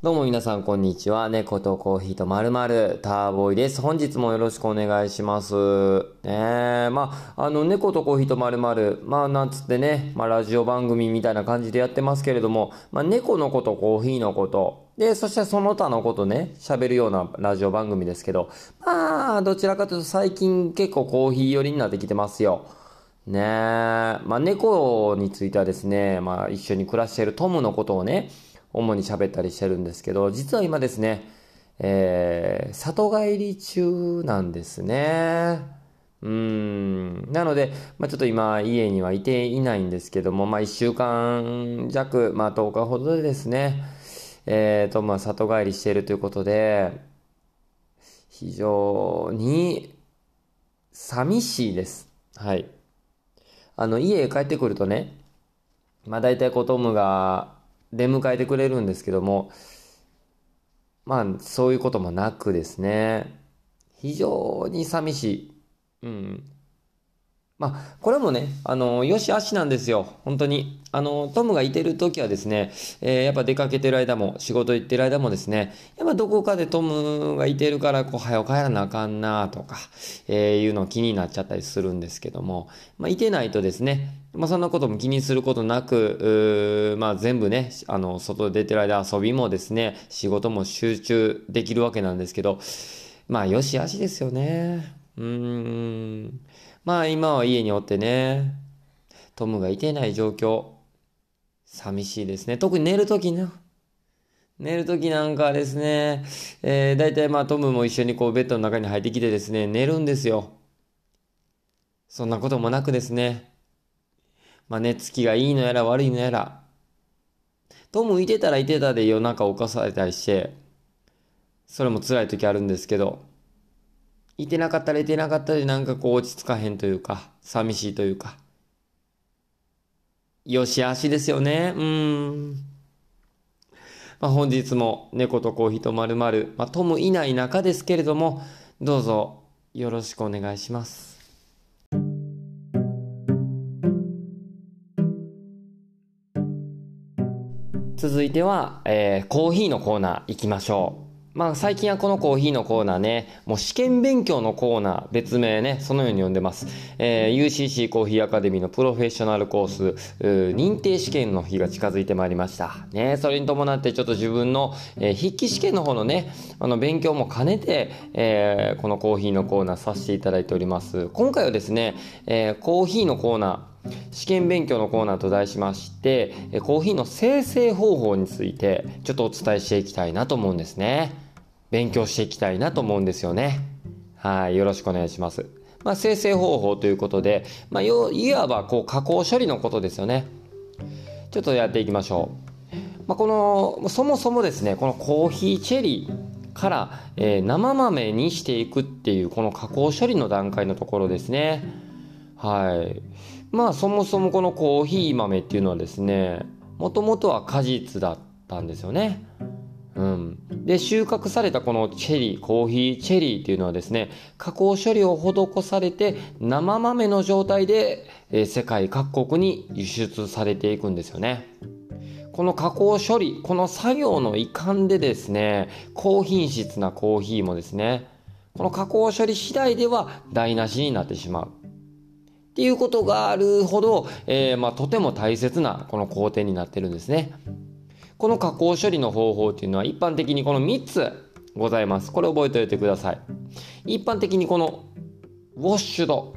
どうも皆さんこんにちは。猫とコーヒーとまるまるターボーイです。本日もよろしくお願いします。ねえー、まあ、あの、猫とコーヒーとまるまる、まあ、なんつってね、まあ、ラジオ番組みたいな感じでやってますけれども、まあ、猫のこと、コーヒーのこと、で、そしてその他のことね、喋るようなラジオ番組ですけど、まあ、どちらかというと最近結構コーヒー寄りになってきてますよ。ねえ。まあ、猫についてはですね、まあ、一緒に暮らしているトムのことをね、主に喋ったりしてるんですけど、実は今ですね、えー、里帰り中なんですね。うん。なので、まあ、ちょっと今家にはいていないんですけども、まあ、1週間弱、まあ、10日ほどでですね、えっ、ー、と、まあ、里帰りしているということで、非常に寂しいです。はい。あの、家へ帰ってくるとね、まあ、大体こうトムが出迎えてくれるんですけども、まあ、そういうこともなくですね、非常に寂しい。うん。まあ、これもね、あの、よしあしなんですよ。本当に。あの、トムがいてる時はですね、えー、やっぱ出かけてる間も、仕事行ってる間もですね、やっぱどこかでトムがいてるから、こう、早く帰らなあかんなとか、えー、いうの気になっちゃったりするんですけども、まあ、いてないとですね、まあ、そんなことも気にすることなく、まあ、全部ね、あの、外出てる間遊びもですね、仕事も集中できるわけなんですけど、まあ、よしあしですよね。うーん。まあ今は家におってね、トムがいてない状況、寂しいですね。特に寝るときな。寝るときなんかですね、えー、大体まあトムも一緒にこうベッドの中に入ってきてですね、寝るんですよ。そんなこともなくですね、まあ寝つきがいいのやら悪いのやら、トムいてたらいてたで夜中起こされたりして、それも辛い時あるんですけど、いてなかったらいてなかったでなんかこう落ち着かへんというか、寂しいというか。よしあしですよね。うん。まあ、本日も猫とコーヒーとまるまる、まあ、トムいない中ですけれども、どうぞよろしくお願いします。続いては、えー、コーヒーのコーナー行きましょう。まあ最近はこのコーヒーのコーナーね、もう試験勉強のコーナー、別名ね、そのように呼んでます。えー、UCC コーヒーアカデミーのプロフェッショナルコース、認定試験の日が近づいてまいりました。ね、それに伴ってちょっと自分の、えー、筆記試験の方のね、あの勉強も兼ねて、えー、このコーヒーのコーナーさせていただいております。今回はですね、えー、コーヒーのコーナー、試験勉強のコーナーと題しましてコーヒーの生成方法についてちょっとお伝えしていきたいなと思うんですね。勉強していきたいなと思うんですよね。はい、よろしくお願いします。まあ、生成方法ということで、まあ、いわばこう加工処理のことですよね。ちょっとやっていきましょう。まあ、この、そもそもですね、このコーヒーチェリーから、えー、生豆にしていくっていう、この加工処理の段階のところですね。はい。まあ、そもそもこのコーヒー豆っていうのはですね、もともとは果実だったんですよね。うん、で収穫されたこのチェリーコーヒーチェリーっていうのはですね加工処理を施されて生豆の状態で、えー、世界各国に輸出されていくんですよね。この加工処理この作業の一環でですね高品質なコーヒーもですねこの加工処理次第では台無しになってしまう。っていうことがあるほど、えー、まあ、とても大切なこの工程になってるんですね。この加工処理の方法っていうのは一般的にこの3つございます。これ覚えておいてください。一般的にこのウォッシュド。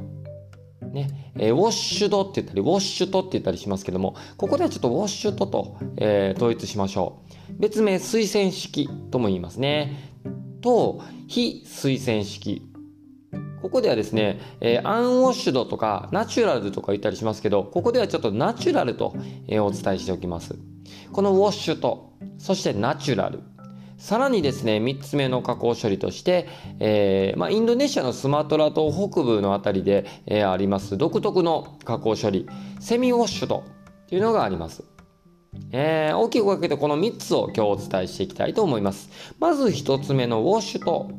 ね、えー、ウォッシュドって言ったり、ウォッシュトって言ったりしますけども、ここではちょっとウォッシュトと、えー、統一しましょう。別名推薦式とも言いますね。と、非推薦式。ここではですね、えー、アンウォッシュドとかナチュラルとか言ったりしますけど、ここではちょっとナチュラルと、えー、お伝えしておきます。このウォッシュと、そしてナチュラル。さらにですね、3つ目の加工処理として、えー、まあ、インドネシアのスマトラ島北部のあたりで、えー、あります独特の加工処理、セミウォッシュというのがあります。えー、大きく分けてこの3つを今日お伝えしていきたいと思います。まず1つ目のウォッシュと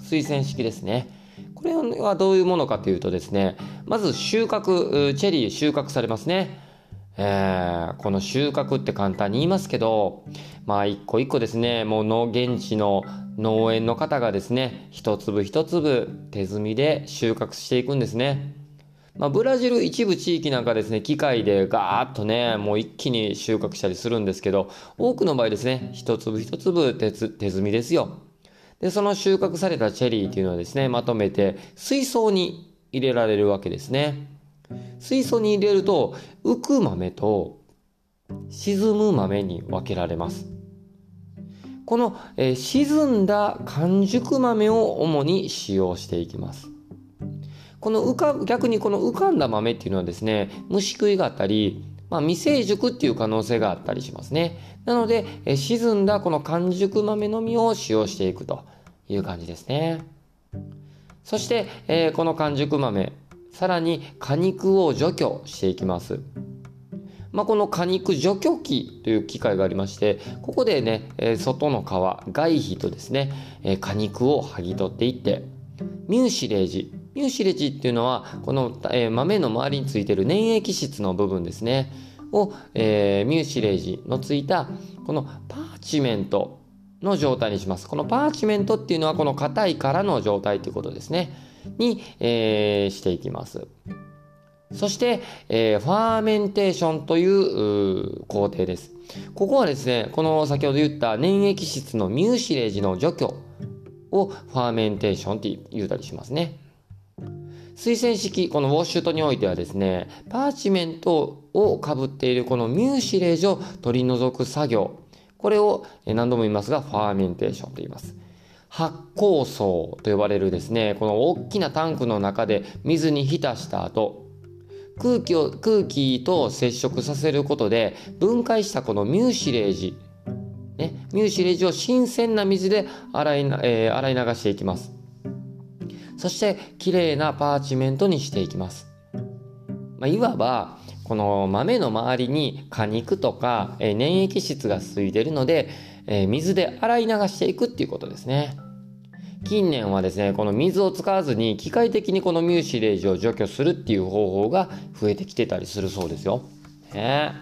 推薦式ですね。これはどういうものかというとですね、まず収穫、チェリー収穫されますね。えー、この収穫って簡単に言いますけど、まあ一個一個ですね、もう現地の農園の方がですね、一粒一粒手摘みで収穫していくんですね。まあ、ブラジル一部地域なんかですね、機械でガーッとね、もう一気に収穫したりするんですけど、多くの場合ですね、一粒一粒手手摘みですよ。で、その収穫されたチェリーっていうのはですね、まとめて水槽に入れられるわけですね。水槽に入れると、浮く豆と沈む豆に分けられます。この、えー、沈んだ完熟豆を主に使用していきます。この浮か、逆にこの浮かんだ豆っていうのはですね、虫食いがあったり、まあ、未成熟っていう可能性があったりしますね。なので、え沈んだこの完熟豆のみを使用していくという感じですね。そして、えー、この完熟豆、さらに果肉を除去していきます。まあ、この果肉除去機という機械がありまして、ここでね、え外の皮、外皮とですね、え果肉を剥ぎ取っていって、ミューシレージ、ミューシレージっていうのは、この、え、豆の周りについてる粘液質の部分ですね。を、えー、ミューシレージのついた、このパーチメントの状態にします。この parchment っていうのは、この硬い殻の状態ということですね。に、えー、していきます。そして、えー、 fermentation という工程です。ここはですね、この先ほど言った粘液質の mucilage の除去を fermentation って言うたりしますね。水洗式、この washed においてはですね、 parchment をかぶっているこの mucilage を取り除く作業。これを何度も言いますが、ファーメンテーションと言います。発酵層と呼ばれるですね、この大きなタンクの中で水に浸した後、空気を、空気と接触させることで分解したこのミューシレージ、ね、ミューシレージを新鮮な水で洗い,、えー、洗い流していきます。そして綺麗なパーチメントにしていきます。まあ、いわば、この豆の周りに果肉とか、え、粘液質がついてるので、え、水で洗い流していくっていうことですね。近年はですね、この水を使わずに機械的にこのミューシレージを除去するっていう方法が増えてきてたりするそうですよ。ね、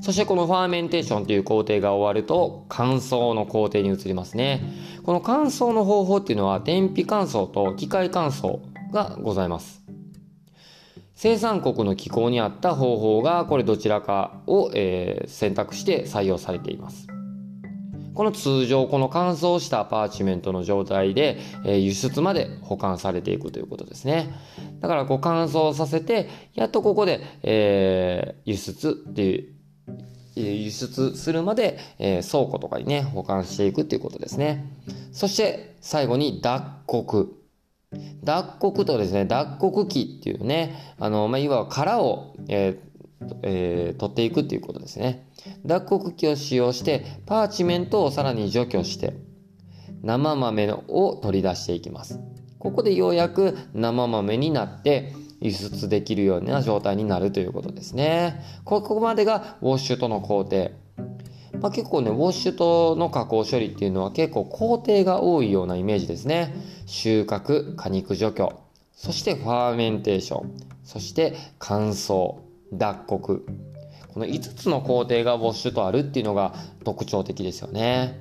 そしてこのファーメンテーションという工程が終わると乾燥の工程に移りますね。この乾燥の方法っていうのは天日乾燥と機械乾燥がございます。生産国の気候に合った方法がこれどちらかを、えー、選択して採用されています。この通常この乾燥したパーチメントの状態で、えー、輸出まで保管されていくということですね。だからこう乾燥させてやっとここで、えー、輸出っていう輸出するまで、えー、倉庫とかにね、保管していくっていうことですね。そして最後に脱穀。脱穀とですね、脱穀機っていうね、あの、まあ、いわば殻を、えーえー、取っていくっていうことですね。脱穀機を使用して、パーチメントをさらに除去して、生豆を取り出していきます。ここでようやく生豆になって、輸出できるような状態になるということですね。ここまでがウォッシュとの工程。まあ、結構ね、ウォッシュとの加工処理っていうのは結構工程が多いようなイメージですね。収穫、果肉除去、そしてファーメンテーション、そして乾燥、脱穀。この5つの工程がウォッシュとあるっていうのが特徴的ですよね。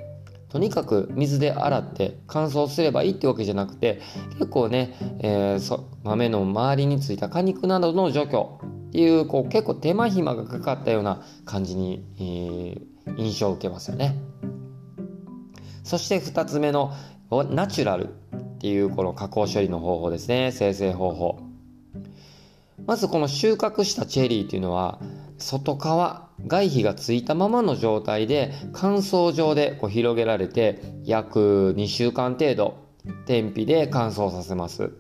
とにかく水で洗って乾燥すればいいってわけじゃなくて結構ね、えー、豆の周りについた果肉などの除去っていうこう結構手間暇がかかったような感じに、えー、印象を受けますよね。そして2つ目のナチュラルっていうこの加工処理の方法ですね生成方法。まずこの収穫したチェリーっていうのは外側外皮がついたままの状態で乾燥状でこう広げられて約2週間程度天日で乾燥させます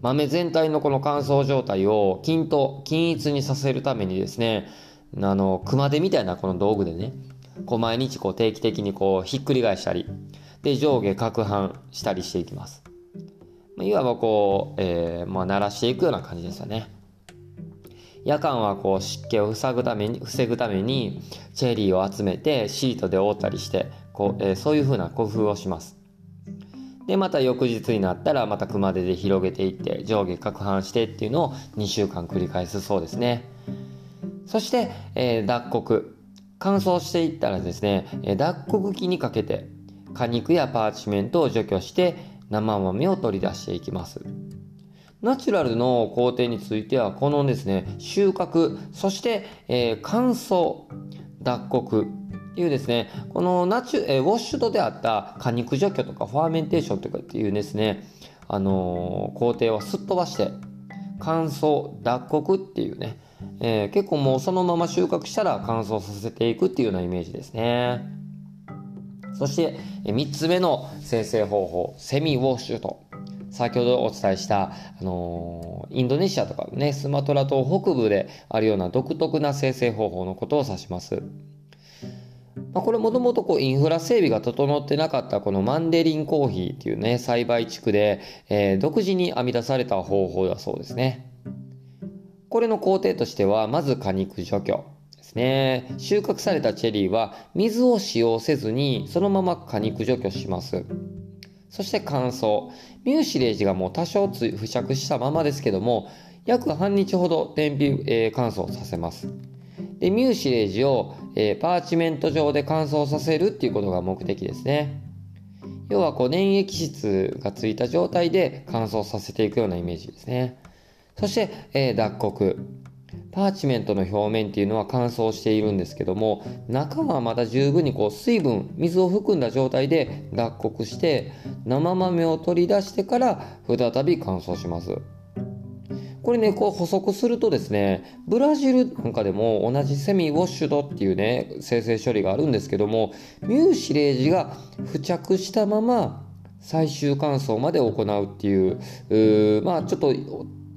豆全体のこの乾燥状態を均等均一にさせるためにですねあの熊手みたいなこの道具でねこう毎日こう定期的にこうひっくり返したりで上下攪拌したりしていきますいわばこう、えー、まあ、鳴らしていくような感じですよね夜間はこう湿気を防ぐために防ぐためにチェリーを集めてシートで覆ったりしてこう、えー、そういう風な工夫をします。でまた翌日になったらまた熊手で広げていって上下攪拌してっていうのを2週間繰り返すそうですね。そして、えー、脱穀。乾燥していったらですね、脱穀機にかけて果肉やパーチメントを除去して生豆を取り出していきます。ナチュラルの工程については、このですね、収穫、そして、えー、乾燥、脱穀、いうですね、このナチュ、えー、ウォッシュドであった果肉除去とかファーメンテーションとかっていうですね、あのー、工程をすっ飛ばして、乾燥、脱穀っていうね、えー、結構もうそのまま収穫したら乾燥させていくっていうようなイメージですね。そして、3つ目の生成方法、セミウォッシュと。先ほどお伝えした、あのー、インドネシアとかね、スマトラ島北部であるような独特な生成方法のことを指します。まあ、これもともとこうインフラ整備が整ってなかったこのマンデリンコーヒーっていうね、栽培地区で、えー、独自に編み出された方法だそうですね。これの工程としては、まず果肉除去ですね。収穫されたチェリーは水を使用せずにそのまま果肉除去します。そして乾燥。ミューシレージがもう多少付着したままですけども、約半日ほど天日、えー、乾燥させます。で、ミューシレージを、えー、パーチメント上で乾燥させるっていうことが目的ですね。要はこう粘液質がついた状態で乾燥させていくようなイメージですね。そして、えー、脱穀。パーチメントの表面っていうのは乾燥しているんですけども中はまだ十分にこう水分水を含んだ状態で脱穀して生豆を取り出してから再び乾燥します。これね、こう補足するとですね、ブラジルなんかでも同じセミウォッシュドっていうね、生成処理があるんですけども、ミューシレージが付着したまま最終乾燥まで行うっていう、うまあちょっと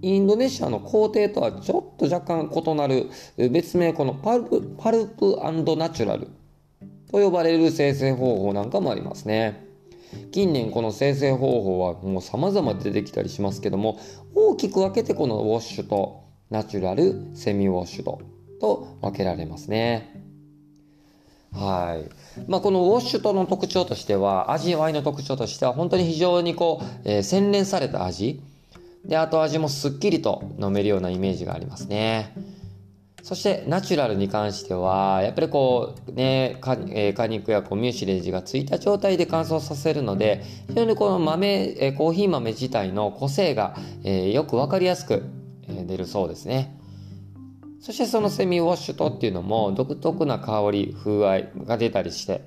インドネシアの工程とはちょっと若干異なる別名このパルプパルプナチュラルと呼ばれる生成方法なんかもありますね。近年この生成方法はもう様々出てきたりしますけども大きく分けてこのウォッシュとナチュラルセミウォッシュとと分けられますね。はい。まあ、このウォッシュとの特徴としては、味わいの特徴としては、本当に非常にこう、えー、洗練された味。で、後味もすっきりと飲めるようなイメージがありますね。そしてナチュラルに関しては、やっぱりこうね、果,、えー、肉やこうミューシレージがついた状態で乾燥させるので、非常にこの豆、えー、コーヒー豆自体の個性が、えー、よくわかりやすく、えー、出るそうですね。そしてそのセミウォッシュトっていうのも独特な香り、風合いが出たりして、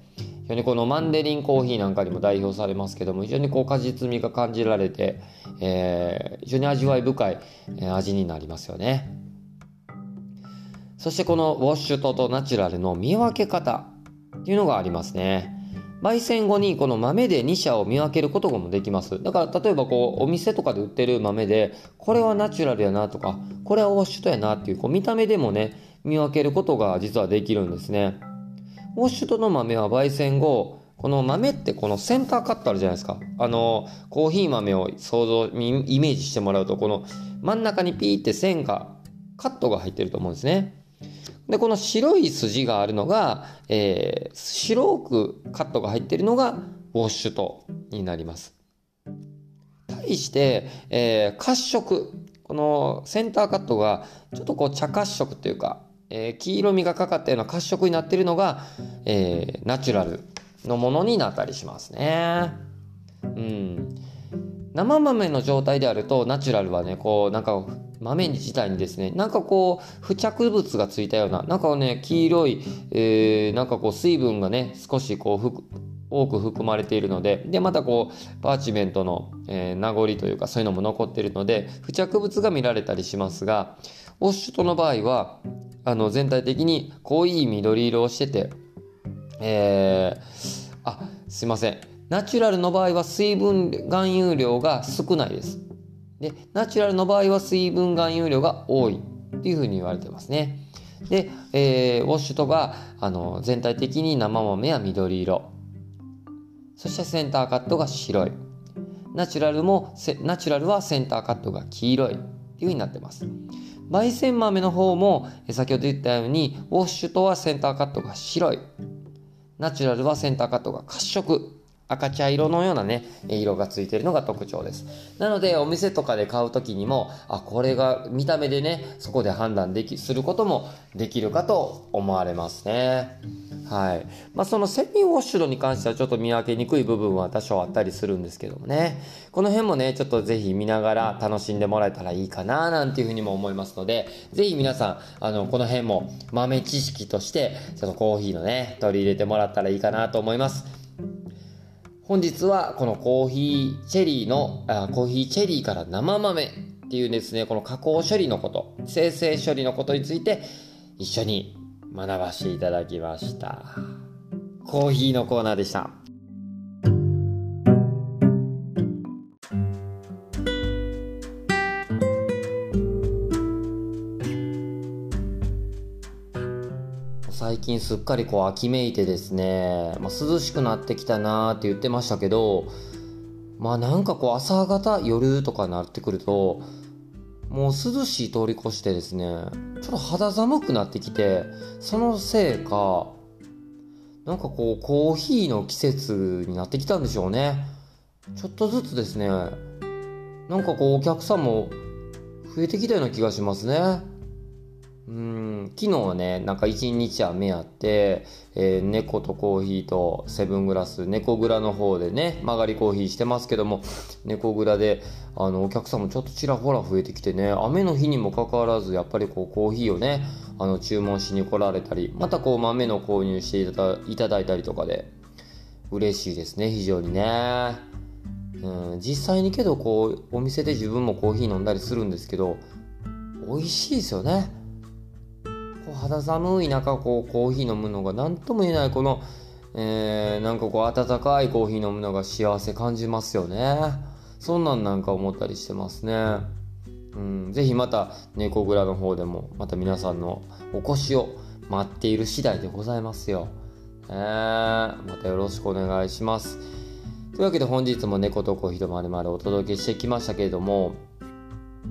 非常にこのマンデリンコーヒーなんかにも代表されますけども、非常にこう果実味が感じられて、えー、非常に味わい深い味になりますよね。そしてこのウォッシュととナチュラルの見分け方っていうのがありますね。焙煎後にこの豆で2社を見分けることもできます。だから例えばこうお店とかで売ってる豆でこれはナチュラルやなとかこれはウォッシュとやなっていうこう見た目でもね見分けることが実はできるんですね。ウォッシュとの豆は焙煎後この豆ってこのセンターカットあるじゃないですか。あのコーヒー豆を想像イメージしてもらうとこの真ん中にピーって線がカットが入ってると思うんですね。で、この白い筋があるのが、えー、白くカットが入っているのがウォッシュトになります。対して、えー、褐色。このセンターカットがちょっとこう茶褐色というか、えー、黄色みがかかったような褐色になっているのが、えー、ナチュラルのものになったりしますね。うん。生豆の状態であるとナチュラルはね、こうなんか豆自体にですね、なんかこう、付着物がついたような、なんかね、黄色い、えー、なんかこう、水分がね、少しこう、多く含まれているので、で、またこう、パーチメントの、えー、名残というか、そういうのも残っているので、付着物が見られたりしますが、ウォッシュトの場合は、あの、全体的に濃い緑色をしてて、えー、あ、すいません。ナチュラルの場合は水分含有量が少ないです。で、ナチュラルの場合は水分含有量が多いっていうふうに言われてますね。で、えー、ウォッシュとがあの全体的に生豆は緑色。そしてセンターカットが白い。ナチュラルも、ナチュラルはセンターカットが黄色いっていうふうになってます。焙煎豆の方も先ほど言ったようにウォッシュとはセンターカットが白い。ナチュラルはセンターカットが褐色。赤茶色のようなね、色がついてるのが特徴です。なので、お店とかで買う時にも、あ、これが見た目でね、そこで判断でき、することもできるかと思われますね。はい。まあ、そのセミウォッシュドに関してはちょっと見分けにくい部分は多少あったりするんですけどもね。この辺もね、ちょっとぜひ見ながら楽しんでもらえたらいいかな、なんていうふうにも思いますので、ぜひ皆さん、あの、この辺も豆知識として、ちょっとコーヒーのね、取り入れてもらったらいいかなと思います。本日はこのコーヒーチェリーのあコーヒーチェリーから生豆っていうですねこの加工処理のこと生成処理のことについて一緒に学ばせていただきました。コーヒーのコーナーでした。近すっかりこう秋めいてですね、まあ、涼しくなってきたなーって言ってましたけどまあなんかこう朝方夜とかになってくるともう涼しい通り越してですねちょっと肌寒くなってきてそのせいかなんかこうコーヒーの季節になってきたんでしょうね。ちょっとずつですねなんかこうお客さんも増えてきたような気がしますね。うん。昨日はねなんか一日雨あって、えー、猫とコーヒーとセブングラス猫蔵の方でね曲がりコーヒーしてますけども猫蔵であのお客さんもちょっとちらほら増えてきてね雨の日にもかかわらずやっぱりこうコーヒーをねあの注文しに来られたりまたこう豆の購入していただいたりとかで嬉しいですね非常にね。うん、実際にけどこうお店で自分もコーヒー飲んだりするんですけど美味しいですよね。肌寒い中こうコーヒー飲むのが何とも言えないこの、えー、なんかこう温かいコーヒー飲むのが幸せ感じますよね。そんなんなんか思ったりしてますね。うんぜひまた猫蔵の方でもまた皆さんのお越しを待っている次第でございますよ。えー、またよろしくお願いします。というわけで本日も猫とコーヒーとまるまるお届けしてきましたけれども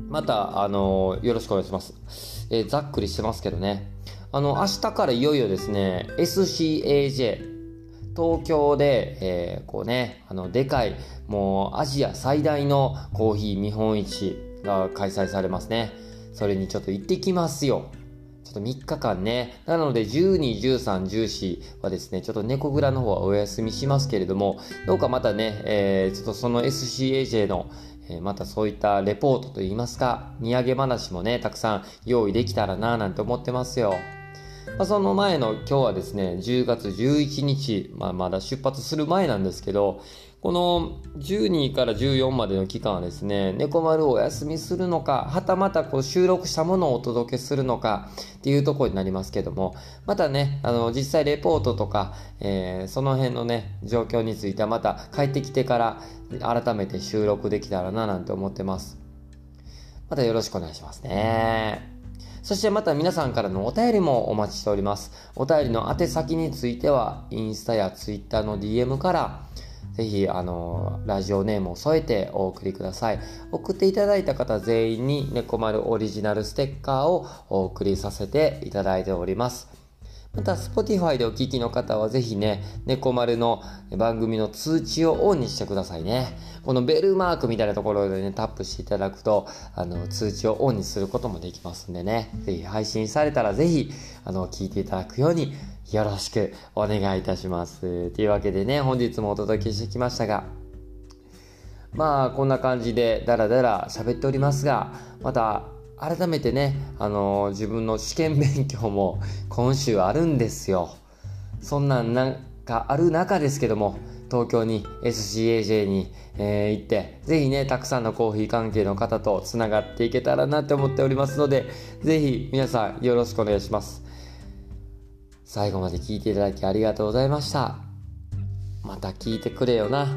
また、あのよろしくお願いします。えー、ざっくりしてますけどね。あの、明日からいよいよですね、SCAJ、東京で、えー、こうね、あの、でかい、もう、アジア最大のコーヒー見本市が開催されますね。それにちょっと行ってきますよ。ちょっと3日間ね。なので、12、13、14はですね、ちょっと猫蔵の方はお休みしますけれども、どうかまたね、えー、ちょっとその SCAJ の、えまたそういったレポートといいますか、土産話もね、たくさん用意できたらなぁなんて思ってますよ。まあ、その前の今日はですね、10月11日、まあ、まだ出発する前なんですけど、この12から14までの期間はですね、猫丸をお休みするのか、はたまたこう収録したものをお届けするのかっていうところになりますけども、またね、あの、実際レポートとか、えー、その辺のね、状況についてはまた帰ってきてから改めて収録できたらななんて思ってます。またよろしくお願いしますね。そしてまた皆さんからのお便りもお待ちしております。お便りの宛先については、インスタやツイッターの DM から、ぜひ、あの、ラジオネームを添えてお送りください。送っていただいた方全員に猫丸オリジナルステッカーをお送りさせていただいております。また、Spotify でお聞きの方はぜひね、猫丸の番組の通知をオンにしてくださいね。このベルマークみたいなところでね、タップしていただくと、あの、通知をオンにすることもできますんでね、ぜひ配信されたらぜひ、あの、聞いていただくようによろしくお願いいたします。というわけでね、本日もお届けしてきましたが、まあ、こんな感じでダラダラ喋っておりますが、また、改めてね、あのー、自分の試験勉強も今週あるんですよ。そんなんなんかある中ですけども、東京に SCAJ に、えー、行って、ぜひね、たくさんのコーヒー関係の方とつながっていけたらなって思っておりますので、ぜひ皆さんよろしくお願いします。最後まで聞いていただきありがとうございました。また聞いてくれよな。